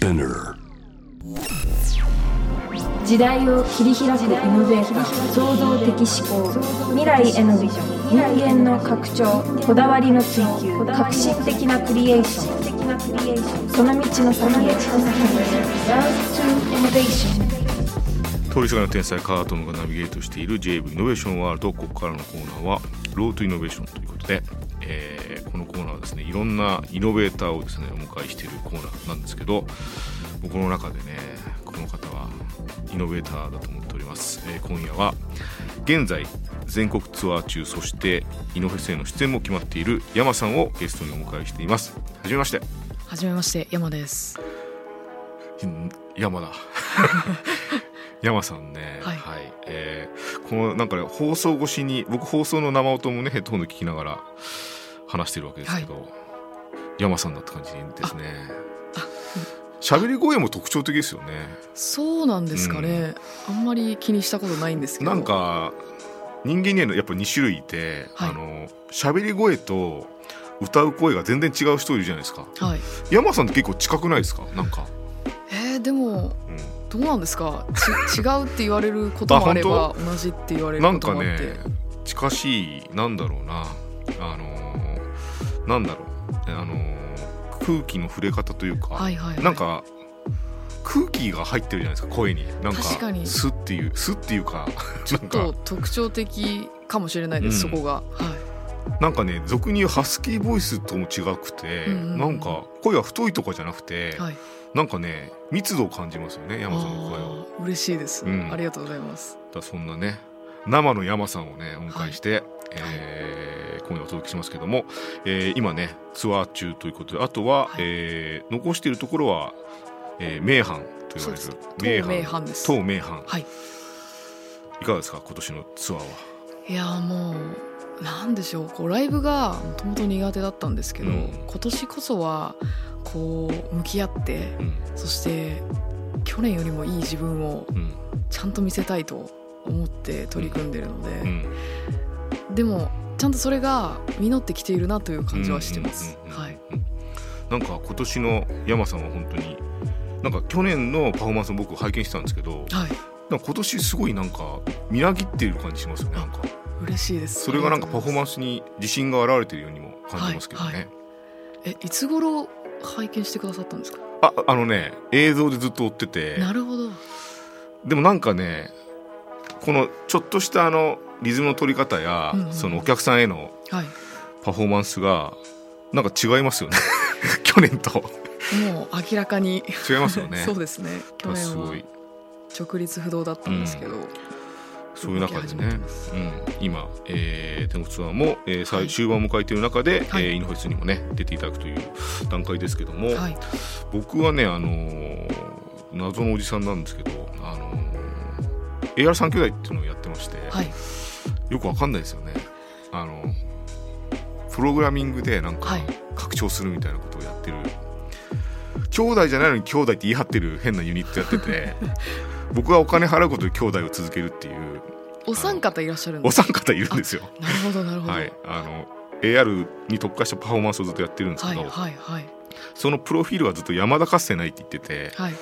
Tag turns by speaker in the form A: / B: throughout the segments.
A: Spinner.
B: 時代を切り開くイノベーター創造的思考未来へのビジョン人間の拡張こだわりの追求革新的なクリエーションその道の先へ Road to Innovation
C: 通りすがりの天才カートムがナビゲートしている JV イノベーションワールドここからのコーナーは Road to Innovation ということで、えーこのコーナーはですねいろんなイノベーターをですねお迎えしているコーナーなんですけど僕の中でねこの方はイノベーターだと思っております、えー今夜は現在全国ツアー中そしてイノフェスへの出演も決まっている山さんをゲストにお迎えしています。はじめまして。
D: はじめまして山です。
C: ん山だ。山さんね。
D: はい。
C: えーこのなんかね放送越しに僕放送の生音もねヘッドホンで聞きながら話してるわけですけど、山さんだって感じですね。喋り声も特徴的ですよね。
D: そうなんですかね、あんまり気にしたことないんですけど。
C: なんか人間にはやっぱ2種類いて、
D: はい。
C: あの喋り声と歌う声が全然違う人いるじゃないですか。
D: はい。
C: 山さんって結構近くないですか？なんか、
D: えー、でも
C: うん。
D: どうなんですか？ち 違うって言われることもあれば同じって言われる
C: なんか
D: こともあって。
C: ね近しいなんだろうな。あのーなんだろう。あのー空気の触れ方というか、
D: はいはい、はい、
C: なんか空気が入ってるじゃないですか声に。なんか
D: 確かに。
C: スっていうスっていうか
D: ちょっと
C: か
D: 特徴的かもしれないです、
C: うん。
D: そこが。はい。
C: なんかね俗に言うハスキーボイスとも違くて、
D: うんうんうん。
C: なんか声が太いとかじゃなくて、
D: はい。
C: なんかね密度を感じますよね山さんの声は。
D: 嬉しいです、
C: うん。
D: ありがとうございます。
C: だそんなね生の山さんをねお迎えして、えー今夜お届けしますけども、えー今ねツアー中ということであとは、
D: はい。
C: えー残しているところは、えー名阪と言われる
D: 名阪です。
C: 東名阪。
D: はい。
C: いかがですか今年のツアーは？
D: いやーもうなんでしょう。こうライブがもともと苦手だったんですけど、
C: うん。
D: 今年こそはこう向き合って
C: うん。
D: そして去年よりもいい自分を
C: うん。
D: ちゃんと見せたいと思って取り組んでるので、
C: うん
D: でもちゃんとそれが実ってきているなという感じはしてます。
C: なんか今年の山さんは本当になんか去年のパフォーマンスも僕拝見してたんですけど
D: はい、
C: 今年すごいなんかみなぎっている感じしますよねなんか
D: 嬉しいです。
C: それがなんかパフォーマン
D: ス。
C: スに自信が表れているようにも感じますけどね、
D: はいはいえ、いつ頃拝見してくださったんですか？
C: ああのね映像でずっと追ってて
D: なるほど。
C: でもなんかねこのちょっとしたあのリズムの取り方や、
D: うんうん。
C: そのお客さんへの
D: はい。
C: パフォーマンスがなんか違いますよね。去年と。
D: もう明らかに。
C: 違いますよね。
D: そうですね。去年は
C: すごい。
D: 直立不動だったんですけど、
C: そういう中でね。うん、今、えー、天国ツアーも、えー最終盤を迎えている中で、
D: はい。
C: えーインフェスにもね出ていただくという段階ですけども、
D: はい。
C: 僕はね、あのー謎のおじさんなんですけど、あのー、AR3 兄弟っていうのをやってまして、
D: はい。
C: よくわかんないですよねあのプログラミングでなんか
D: はい
C: 拡張するみたいなことをやってる、兄弟じゃないのに兄弟って言い張ってる変なユニットやってて 僕はお金払うことで兄弟を続けるっていう
D: お三方いらっしゃるんです。
C: お三方いるんですよ。
D: なるほどなるほど。
C: はい、あの AR に特化したパフォーマンスをずっとやってるんですけど、
D: はいはいはい
C: そのプロフィールはずっと山田かつてないって言ってて
D: はい。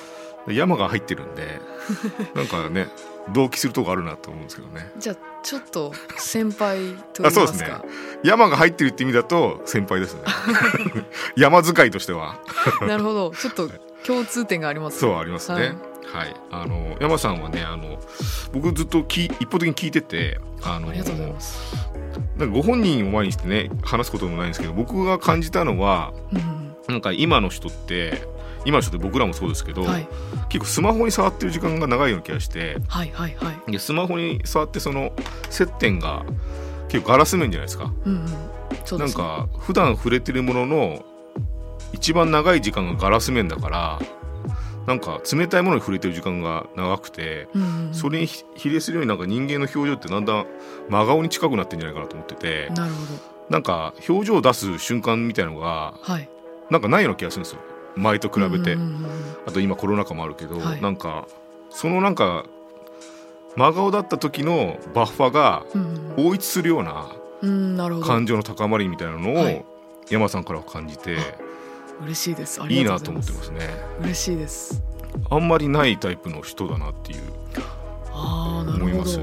C: 山が入ってるんで なんかね同期するとこあるなと思うんですけどね。
D: じゃあちょっと先輩と言い
C: あそうですね。
D: ますか。
C: 山が入ってるって意味だと先輩ですね。山使いとしては。
D: なるほど。ちょっと共通点がありますね。
C: そうありますね。
D: はい。
C: はい、あの山さんはねあの僕ずっとき一方的に聞いててあの
D: ありがとうございます。
C: なんかご本人を前にしてね話すこともないんですけど僕が感じたのは
D: うん。
C: なんか今の人って今の人って僕らもそうですけど、
D: はい
C: 結構スマホに触ってる時間が長いような気がして
D: はいはいはい。
C: でスマホに触ってその接点が結構ガラス面じゃないですか
D: うんうん。すね。
C: なんか普段触れてるものの一番長い時間がガラス面だからなんか冷たいものに触れてる時間が長くて
D: うんうんうん、
C: それにひ比例するようになんか人間の表情ってだんだん真顔に近くなってんじゃないかなと思ってて
D: なるほ
C: なんか表情を出す瞬間みたいのが
D: ど。はい。
C: なんかないような気がするんですよ前と比べて。あと今コロナ禍もあるけど、
D: はい。
C: なんかそのなんか真顔だった時のバッファが
D: うんうん。
C: 応一するような。感情の高まりみたいなのを
D: はい。
C: 山さんからは感じて
D: 嬉しいです。あ
C: いいなと思ってますね。
D: 嬉しいです。
C: あんまりないタイプの人だなっていう。思います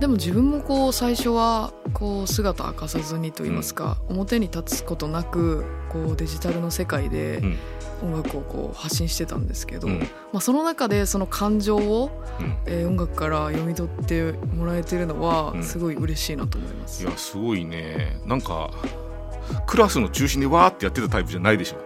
D: でも自分もこう最初はこう姿明かさずにと言いますか、表に立つことなくこうデジタルの世界で
C: うん。
D: 音楽をこう発信してたんですけど、
C: うん。
D: まあ、その中でその感情を、
C: うん。
D: えー音楽から読み取ってもらえてるのは
C: うん。
D: すごい嬉しいなと思います。
C: いやすごいね。なんかクラスの中心でわーってやってたタイプじゃないでしょ。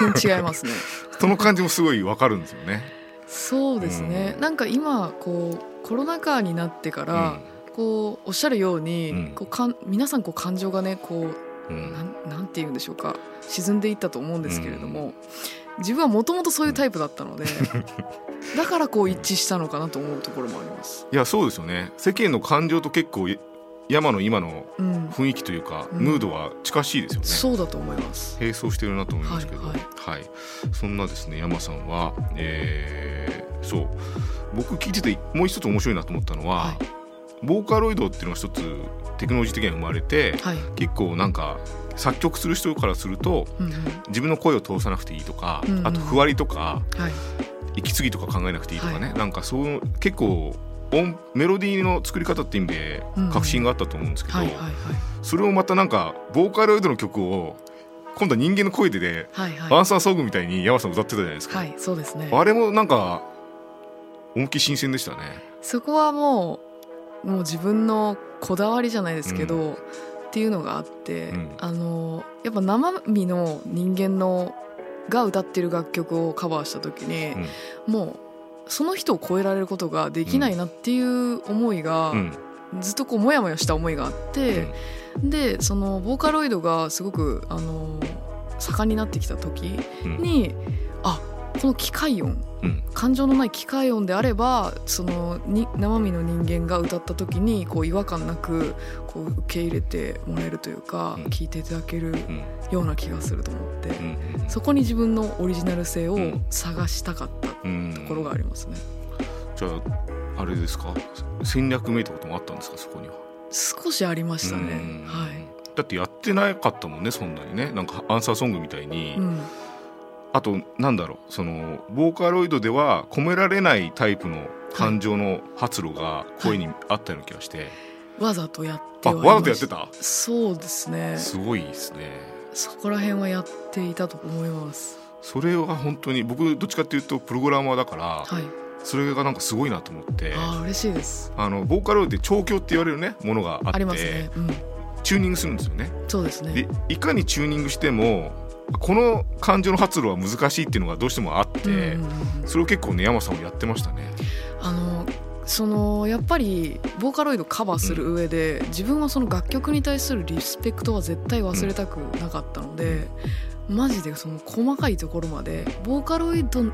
D: 全然違いますね。
C: その感じもすごいわかるんですよね。
D: そうですね、
C: うん。
D: なんか今こうコロナ禍になってから、こうおっしゃるように、
C: うん。
D: こうかん皆さんこう感情がねこう
C: うん。うん
D: なんなんて言うんでしょうか沈んでいったと思うんですけれども、自分はもともとそういうタイプだったので、だからこう一致したのかなと思うところもあります。
C: いやそうですよね。世間の感情と結構山の今の
D: うん、
C: 雰囲気というか、
D: うん。
C: ムードは近しいですよね。
D: そうだと思います。
C: 並走してるなと思いますけど、は
D: はい。い。
C: そんなですね山さんは、えーそう。僕聞いててもう一つ面白いなと思ったのは、
D: はい。
C: ボーカロイドっていうのが一つテクノロジー的には生まれて、
D: はい、
C: 結構なんか作曲する人からすると
D: うんうん、
C: 自分の声を通さなくていいとか、
D: うんうん。
C: あとふわりとか
D: はい、
C: 息継ぎとか考えなくていいとかね、
D: はい。
C: なんかそう結構音メロディーの作り方って意味で
D: うん
C: 革新があったと思うんですけど、それをまたなんかボーカロイドの曲を今度は人間の声でで、
D: はい、は
C: アンサーソングみたいに山さん歌ってたじゃないです
D: い、
C: か、
D: はい、そうですね。
C: あれもなんか思いっきり新鮮でしたね。
D: そこはもうもう自分のこだわりじゃないですけど、
C: う
D: っていうのがあって、
C: うん。
D: あのやっぱ生身の人間のが歌ってる楽曲をカバーした時に、もうその人を超えられることができないなっていう思いが、
C: うん。
D: ずっとこうモヤモヤした思いがあって、でそのボーカロイドがすごくあの盛んになってきた時
C: うん。
D: に、あこの機械音
C: うん。
D: 感情のない機械音であればそのに生身の人間が歌った時にこう違和感なくこう受け入れてもらえるというか、
C: うん。
D: 聞いていただける
C: うん。
D: ような気がすると思って、
C: うん
D: そこに自分のオリジナル性を
C: うん。
D: 探したかった
C: うん。
D: ところがありますね。
C: じゃああれですか？戦略めいたこともあったんですか？そこには。
D: 少しありましたね。
C: うん。
D: はい。
C: だってやってなかったもんねそんなにね。なんかアンサーソングみたいに、
D: うん、
C: あとなんだろうそのボーカロイドでは込められないタイプの感情の発露が声にあったような気がして、
D: わざとやって
C: わざとやってた？
D: そうですね。
C: すごいですね
D: そこら辺はやっていたと思います。
C: それは本当に僕どっちかっていうとプログラマーだから、
D: はい。
C: それがなんかすごいなと思って
D: ああ嬉しいです。
C: あのボーカロイドで調教って言われるねものがあって
D: ありますね。うん。
C: チューニングするんですよね
D: そうですね
C: で。いかにチューニングしてもこの感情の発露は難しいっていうのがどうしてもあって、
D: うん。うんうん
C: それを結構ね山さんもやってましたね。
D: あのそのやっぱりボーカロイドカバーする上で、自分はその楽曲に対するリスペクトは絶対忘れたくなかったので、マジでその細かいところまでボーカロイド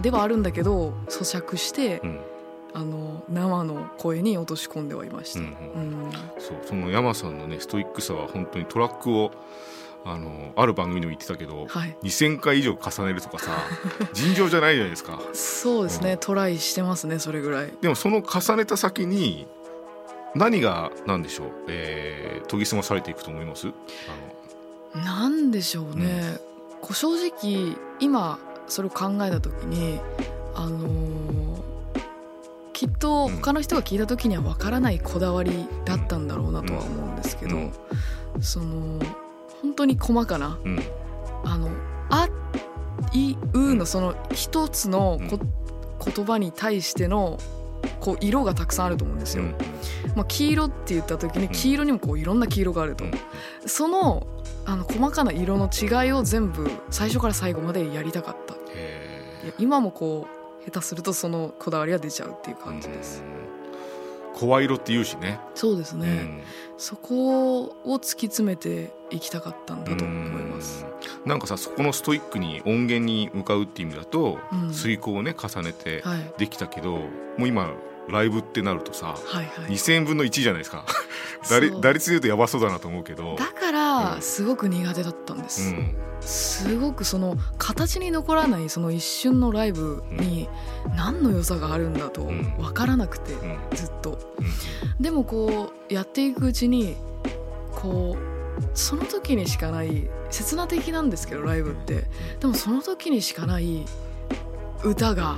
D: ではあるんだけど咀嚼して、
C: うん。
D: あの生の声に落とし込んではいました。
C: う
D: うんん。
C: うん。そうその山さんのねストイックさは本当にトラックをあのある番組でも言ってたけど
D: はい、
C: 2,000回以上重ねるとかさ 尋常じゃないじゃないですか。
D: そうですね、トライしてますねそれぐらい。
C: でもその重ねた先に何が何でしょう、えー研ぎ澄まされていくと思います？あ
D: なんでしょうね、こう正直今それを考えた時にあのーきっと他の人が聞いた時には分からないこだわりだったんだろうなとは思うんですけど、
C: うん。
D: その本当に細かな
C: のうん。
D: あの「あ」「い」「う」のその一つのこ、言葉に対してのこう色がたくさんあると思うんですよ。
C: うん。
D: まあ、黄色って言った時に
C: ん。
D: 黄色にもこういろんな黄色があると。
C: うん。
D: そのあの細かな色の違いを全部最初から最後までやりたかった。今もこう下手するとそのこだわりが出ちゃうっていう感じです、
C: うん声色って言うしね。
D: そうですね、
C: うん。
D: そこを突き詰めていきたかったんだと思います。
C: うんなんかさそこのストイックに音源に向かうっていう意味だと、
D: うん。
C: 遂行をね重ねて
D: はい。
C: できたけどもう今ライブってなるとさ
D: はいはい。
C: 2,000分の1じゃないですか。打率で言うとやばそうだなと思うけど。
D: だか
C: うん。
D: らすごく苦手だったんです、
C: うん。
D: すごくその形に残らないその一瞬のライブに何の良さがあるんだと
C: ん。
D: 分からなくて、
C: うん。
D: ずっと。
C: うん。
D: でもこうやっていくうちにこうその時にしかない刹那的なんですけどライブって。でもその時にしかない歌が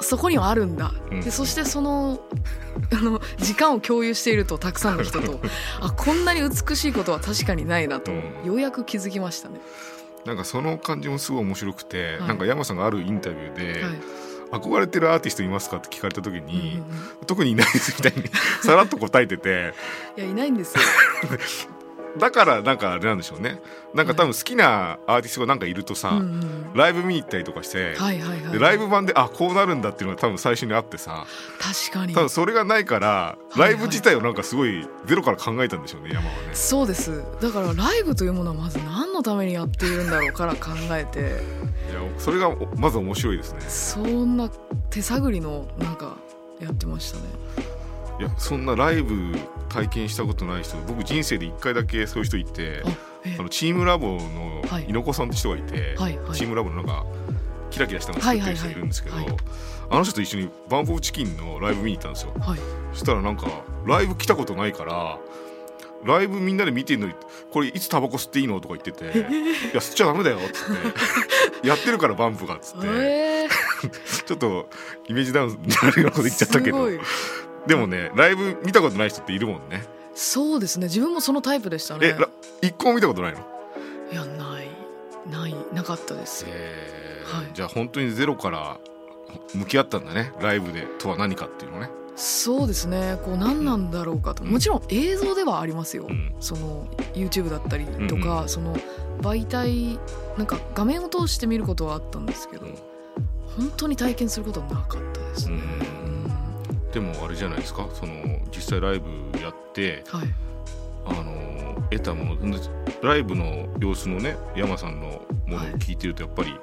D: そこにはあるんだ、
C: うん。
D: でそしてその あの時間を共有しているとたくさんの人とあこんなに美しいことは確かにないなと、
C: うん。
D: ようやく気づきましたね。
C: なんかその感じもすごい面白くて、
D: はい。
C: なんか山さんがあるインタビューで、
D: はい。
C: 憧れてるアーティストいますかって聞かれた時
D: うんうん
C: に、
D: うん。
C: 特にいないですみたいに さらっと答えてて
D: いやいないんですよ。
C: だからなんかあれなんでしょうね。なんか多分好きなアーティストがなんかいるとさ、
D: うんうん
C: ライブ見に行ったりとかして、
D: はいはいはい。
C: でライブ版であこうなるんだっていうのが多分最初にあってさ
D: 確かに。
C: 多分それがないから
D: い
C: ライブ自体をなんかすごいゼロから考えたんでしょうね山はね。
D: そうです。だからライブというものはまず何のためにやっているんだろうから考えて。
C: いやそれがおまず面白いですね。
D: そんな手探りのなんかやってましたね
C: いやそんなライブ体験したことない人僕人生で1回だけそういう人いて
D: あ
C: のチームラボの
D: はい。
C: 猪子さんって人がいて、
D: はいはい。
C: チームラボのなんかキラキラしたの作ってる人いるんですけど、
D: はい。はいはい
C: あの人と一緒にバンプ・オブ・チキンのライブ見に行ったんですよ。
D: はい。
C: そしたらなんかライブ来たことないからライブみんなで見てんのにこれいつタバコ吸っていいのとか言ってて「いや吸っちゃダメだよ」っつって「やってるからバンプが」っつって、
D: え
C: ちょっとイメージダウンになるようなこと言っちゃったけどでもねライブ見たことない人っているもんね。
D: そうですね。自分もそのタイプでしたね。
C: えら一個も見たことないの？
D: いやない。ない。なかったです
C: え。ー
D: はい。
C: じゃあ本当にゼロから向き合ったんだね。ライブでとは何かっていうのね、
D: そうですね。こう何なんだろうかと。
C: うん。
D: もちろん映像ではありますよ、
C: うん。
D: その YouTube だったりとか、
C: うんうん。
D: その媒体なんか画面を通して見ることはあったんですけど、
C: うん。
D: 本当に体験することはなかったですね、
C: うんでもあれじゃないですか？その実際ライブやって
D: うんはい。
C: あの得たものライブの様子のね山さんのものを聞いてるとやっぱり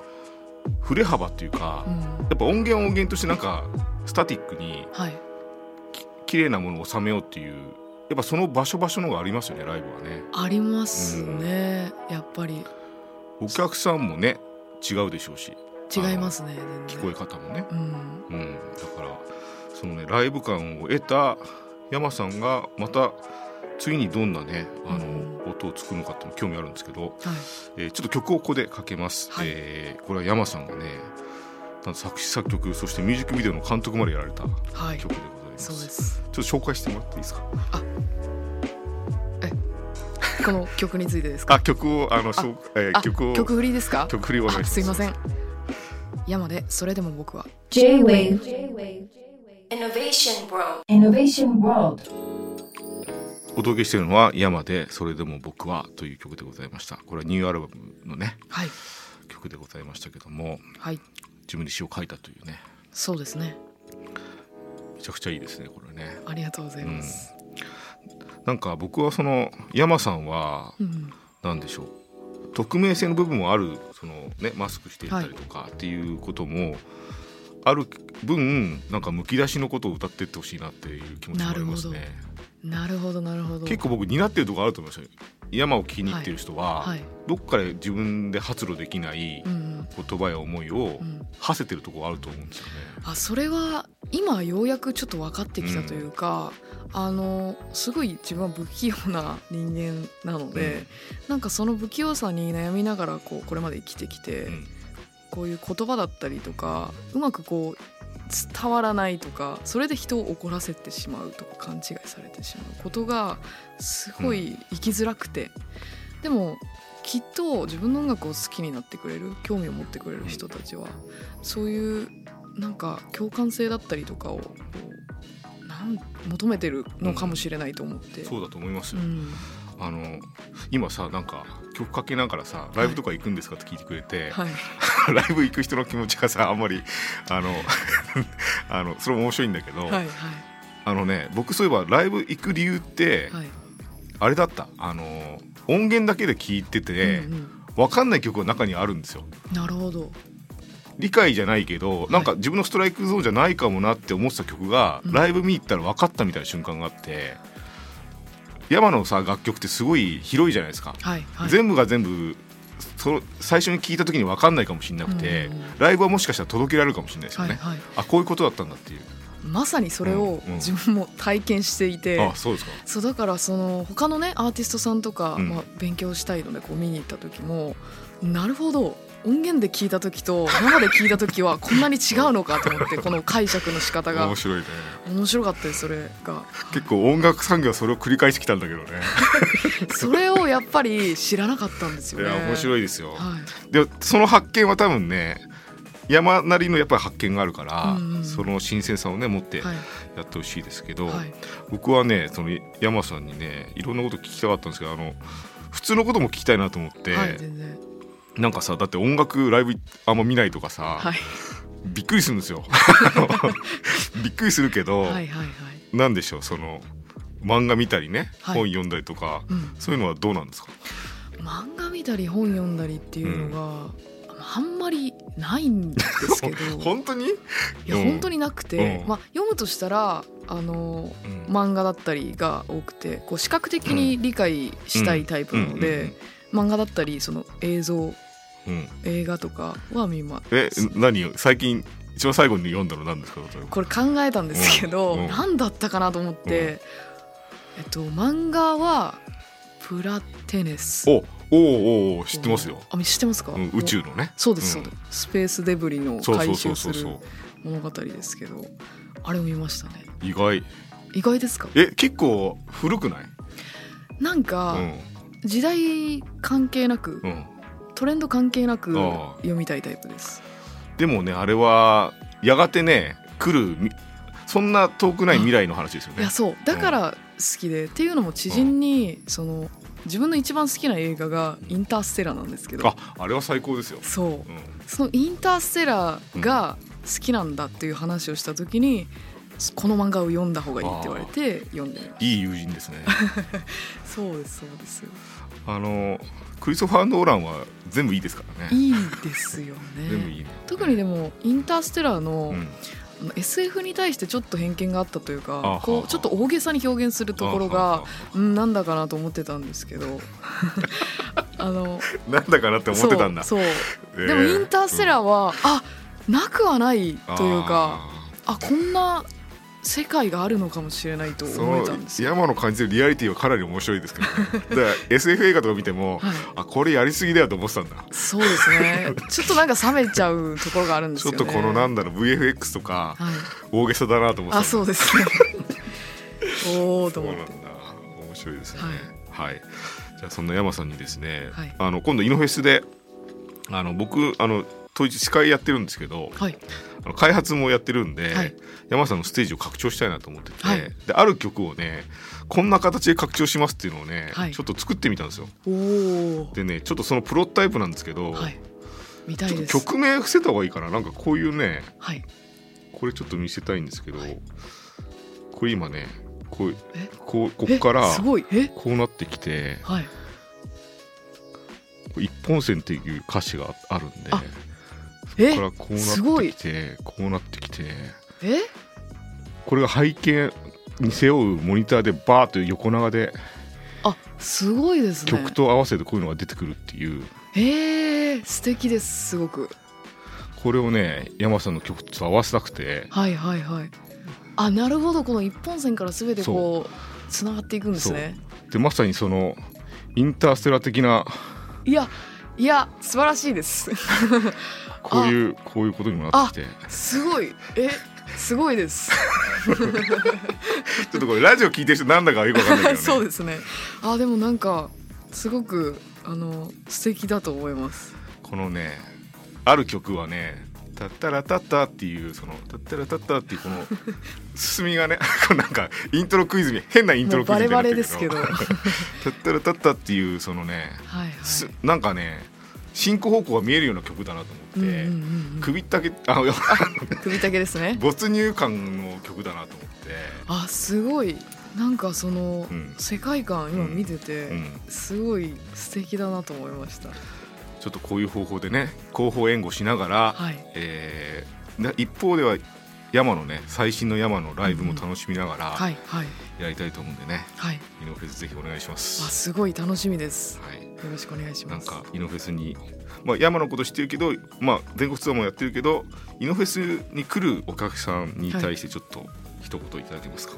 C: 振れ幅っていうか、
D: うん。
C: やっぱ音源を音源としてなんかスタティックに
D: はい。
C: き綺麗なものを収めようっていうやっぱその場所場所のがありますよねライブはね。
D: ありますね、やっぱり。
C: お客さんもね違うでしょうし。
D: 違いますね
C: 聞こえ方もね、
D: うん。
C: うん、だからそのねライブ感を得た山さんがまた次にどんなねあの、
D: うん。
C: 音を作るのかっていうの興味あるんですけど、
D: はい。
C: えーちょっと曲をここでかけます、
D: はい。
C: えーこれは山さんがねなんと作詞作曲そしてミュージックビデオの監督までやられた曲でござ
D: はい
C: います、
D: そうです。
C: ちょっと紹介してもらっていいですか？
D: この曲についてですか？
C: あ曲をあのしょうえー
D: あ
C: 曲を。
D: 曲振りですか？
C: 曲振りお願いします。
D: あすいません。山でそれでも僕は。
B: J-Wave
A: Innovation World.
B: Innovation World.
C: お届けしているのは山でそれでも僕はという曲でございました。これはニューアルバムのね
D: はい。
C: 曲でございましたけども
D: はい。
C: 自分で詩を書いたというね。
D: そうですね。
C: めちゃくちゃいいですねこれね。
D: ありがとうございます、
C: なんか僕はその山さんは
D: うん。
C: 何でしょう。匿名性の部分もあるそのねマスクしていたりとかっていうこともある分なんかむき出しのことを歌ってってほしいなっていう気持ちもあります
D: なる
C: ね
D: なるほどなるほど。
C: 結構僕担ってるところあると思いますよ。山を聞きに行ってる人は、
D: はい。
C: どっかで自分で発露できない
D: うん
C: 言葉や思いを
D: うん。
C: 馳せてるところあると思うんですよね。
D: あそれは今ようやくちょっと分かってきたというか、あのすごい自分は不器用な人間なので、なんかその不器用さに悩みながらこうこれまで生きてきて、
C: うん
D: こういう言葉だったりとかうまくこう伝わらないとかそれで人を怒らせてしまうとか勘違いされてしまうことがすごい生きづらくて、でもきっと自分の音楽を好きになってくれる興味を持ってくれる人たちはそういうなんか共感性だったりとかをなん求めてるのかもしれないと思って。
C: そうだと思いますよ。
D: うん
C: あの今さなんか曲かけながらさライブとか行くんですかって聞いてくれて、
D: はい、
C: ライブ行く人の気持ちがさあんまりあの あのそれも面白いんだけど、
D: はいはい。
C: あのね僕そういえばライブ行く理由って、
D: はい。
C: あれだった。あの音源だけで聞いてて、
D: うんうん。
C: わかんない曲が中にあるんですよ。
D: なるほど。
C: 理解じゃないけど、なんか自分のストライクゾーンじゃないかもなって思ってた曲が、
D: うん。
C: ライブ見に行ったら分かったみたいな瞬間があって山のさ楽曲ってすごい広いじゃないですか、
D: はいはい。
C: 全部が全部その最初に聞いた時に分かんないかもしれなくて、
D: うんうんうん。
C: ライブはもしかしたら届けられるかもしれないですよね、
D: はいはい。
C: あこういうことだったんだっていう。
D: まさにそれを
C: うんうん。
D: 自分も体験していて、
C: あそうですか。
D: そうだからその他のねアーティストさんとか、
C: うん。
D: まあ、勉強したいのでこう見に行った時もなるほど音源で聞いた時と生で聞いた時はこんなに違うのかと思ってこの解釈の仕方が。
C: 面白いね。
D: 面白かったですそれが。
C: 結構音楽産業はそれを繰り返してきたんだけどね。
D: それをやっぱり知らなかったんですよね。
C: いや面白いですよ、
D: はい。
C: でその発見は多分ね山なりのやっぱり発見があるから、
D: うんうん。
C: その新鮮さをね持って
D: はい。
C: やってほしいですけど、
D: はい。
C: 僕はねその山さんにねいろんなこと聞きたかったんですけどあの普通のことも聞きたいなと思って、
D: はい全然
C: なんかさだって音楽ライブあんま見ないとかさ、
D: はい。
C: びっくりするんですよ。びっくりするけど、
D: はいはいはい。
C: なんでしょうその漫画見たりね、
D: はい。
C: 本読んだりとか、
D: うん。
C: そういうのはどうなんですか？
D: 漫画見たり本読んだりっていうのが、あんまりないんですけど。
C: 本当に、
D: いや
C: うん。
D: 本当になくて、
C: うん。
D: まあ、読むとしたらあの
C: うん。
D: 漫画だったりが多くてこう視覚的に理解したいタイプなの
C: うん
D: で漫画だったりその映像
C: うん
D: 映画とかは見ます
C: え何？よ最近一番最後に読んだの何ですか？
D: これ考えたんですけど、
C: うんうん。
D: 何だったかなと思って、えっと漫画はプラテネス。
C: おおおお知ってますよ、
D: あ知ってますか、
C: うん宇宙のね。
D: そうですそう
C: うん
D: です、スペースデブリの回収する物語ですけどあれを見ましたね。
C: 意外。
D: 意外ですか？
C: え結構古くない？
D: なんか、時代関係なく、
C: うん、うん、
D: トレンド関係なく読みたいタイプです。
C: でもねあれはやがてね来るみそんな遠くない未来の話ですよね。
D: いやそう。だから好きで、っていうのも知人に、その自分の一番好きな映画が「インターステラー」なんですけど。
C: ああれは最高ですよ、
D: そう。
C: うん、
D: そのインターステラーが好きなんだっていう話をした時に、この漫画を読んだ方がいいって言われて読んで
C: いい友人ですね。
D: た そうですそうです
C: あのクリストファー・ノーランは全部いいですからね。
D: いいですよね。
C: 全部いい。ね
D: 特にでもインターステラーの,、
C: うん。
D: SF に対してちょっと偏見があったというかこうちょっと大げさに表現するところが
C: は
D: うんなんだかなと思ってたんですけど。あの
C: なんだかなって思ってたんだ。
D: そう
C: えー。
D: でもインターステラーは、あなくはないというか
C: あ
D: あこんな世界があるのかもしれないと思え
C: の
D: たんですよ。
C: 山の感じるリアリティはかなり面白いですけど、ね、だから SF 映画とか見ても、
D: はい。
C: あこれやりすぎだよと思ってたんだ。
D: そうですね。ちょっとなんか冷めちゃうところがあるんですよね。
C: ちょっとこのなんだろう VFX とか
D: はい、
C: 大げさだなと思って
D: あそうですね。おおと思って。
C: そうなんだ。面白いですね。
D: はい。
C: はい、じゃあそんな山さんにですね、
D: はい。
C: あの今度イノフェスであの僕あの当日司会やってるんですけど
D: はい
C: あの開発もやってるんで、
D: はい。
C: 山さんのステージを拡張したいなと思ってて、
D: はい。
C: である曲をねこんな形で拡張しますっていうのをね、
D: はい。
C: ちょっと作ってみたんですよ。でねちょっとそのプロタイプなんですけど、ちょっと。曲名伏せた方がいいかな？なんかこういうね
D: はい。
C: これちょっと見せたいんですけど、
D: はい。
C: これ今ねこう
D: え？
C: こうこっからこうなってきて
D: はい。
C: 一本線っていう歌詞があるんで
D: あ
C: こ
D: え？
C: こからこうなってきてこうなってきて
D: え？
C: これが背景に背負うモニターでバーッと横長で
D: あすごいですね。
C: 曲と合わせてこういうのが出てくるっていう
D: えー、素敵ですすごく。
C: これをね山さんの曲と合わせたくて
D: はいはいはい。あなるほどこの一本線からすべてこうつながっていくんですね。
C: でまさにそのインターステラ的ない
D: やいや素晴らしいです。
C: こういうこういうことにもなってきて
D: すごいえすごいです。
C: ちょっとこれラジオ聞いてる人なんだかよくわかんないね
D: そうですね。あでもなんかすごくあの素敵だと思います。
C: このねある曲はね「タッタラタッタ」っていうその「タッタラタッタ」っていうこの 進みがねなんかイントロクイズみ変なイントロクイズみたいになってるけど
D: もうバレバレ
C: タッタラタッタっていうそのね、
D: はいはい。
C: すなんかね進行方向が見えるような曲だなと思って、
D: うんうんうんうん。
C: 首ったけあいや
D: 首丈ですね。
C: 没入感の曲だなと思って、
D: あすごい。なんかその、
C: うん。
D: 世界観今見てて、
C: うん、
D: すごい素敵だなと思いました。
C: ちょっとこういう方法でね後方援護しながら、
D: はい。
C: えーな一方では山のね最新の山のライブも楽しみながら
D: はいはい。
C: やりたいと思うんでね、
D: はい。
C: イノフェスぜひお願いしま
D: あ
C: す。
D: すごい楽しみです。
C: はい、
D: よろしくお願いします。
C: なんかイノフェスに、まあ、山のこと知ってるけど、まあ、全国ツアーもやってるけどイノフェスに来るお客さんに対してちょっと一言いただけますか、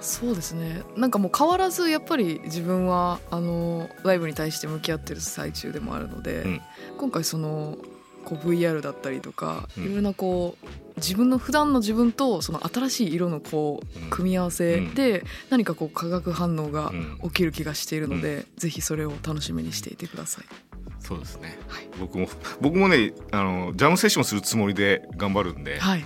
D: そうですね。なんかもう変わらずやっぱり自分はあのライブに対して向き合ってる最中でもあるので、
C: うん。
D: 今回そのこう VR だったりとか、
C: うん。
D: いろいろなこう自分の普段の自分とその新しい色のこ
C: うん。
D: う組み合わせで何かこう化学反応が
C: うん。
D: 起きる気がしているので、ぜひそれを楽しみにしていてください。
C: そうですね。
D: はい、
C: 僕も僕もねあのジャムセッションするつもりで頑張るんで、
D: はい、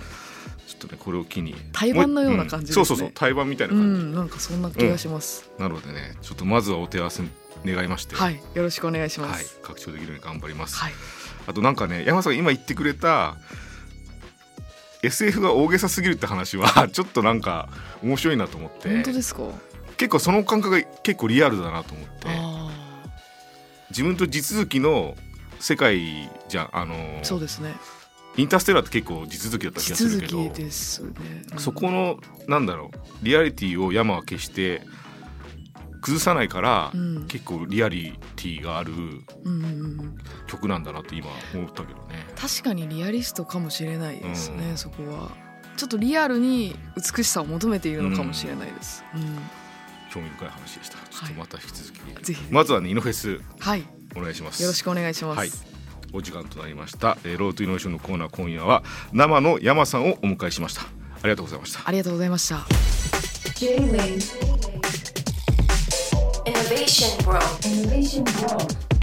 C: ちょっとねこれを機に。
D: 対バンのような感じね。
C: うんそうそうそう対バンみたいな
D: う
C: 感じ、
D: ん、なんかそんな気がします。
C: なのでねちょっとまずはお手合わせ願いまして、
D: はい、よろしくお願いしま
C: はい。
D: す。
C: 拡張できるように頑張ります、
D: はい、
C: あとなんかね山さんが今言ってくれた SF が大げさすぎるって話は ちょっとなんか面白いなと思って
D: 本当ですか？
C: 結構その感覚が結構リアルだなと思って
D: あ
C: 自分と地続きの世界じゃんあの
D: あ、そうですね。
C: インターステラーって結構地続きだった気
D: 地
C: がする
D: 続
C: けど
D: きですね。うん
C: そこのなんだろうリアリティを山は決して崩さないから、
D: うん
C: 結構リアリティがある曲なんだなって今思ったけどね。
D: 確かにリアリストかもしれないですね、
C: うん
D: そこはちょっとリアルに美しさを求めているのかもしれないです、うん
C: 興味深い話でした。ちょっとまた引き続き、
D: ぜひ
C: まずはねイノフェス
D: はい
C: お願いします。
D: よろしくお願いします、
C: はい。お時間となりました。えーロートイノベーションのコーナー今夜は生の山さんをお迎えしました。ありがとうございました。
D: ありがとうございました
B: J-Wave
A: Innovation World.
B: Innovation World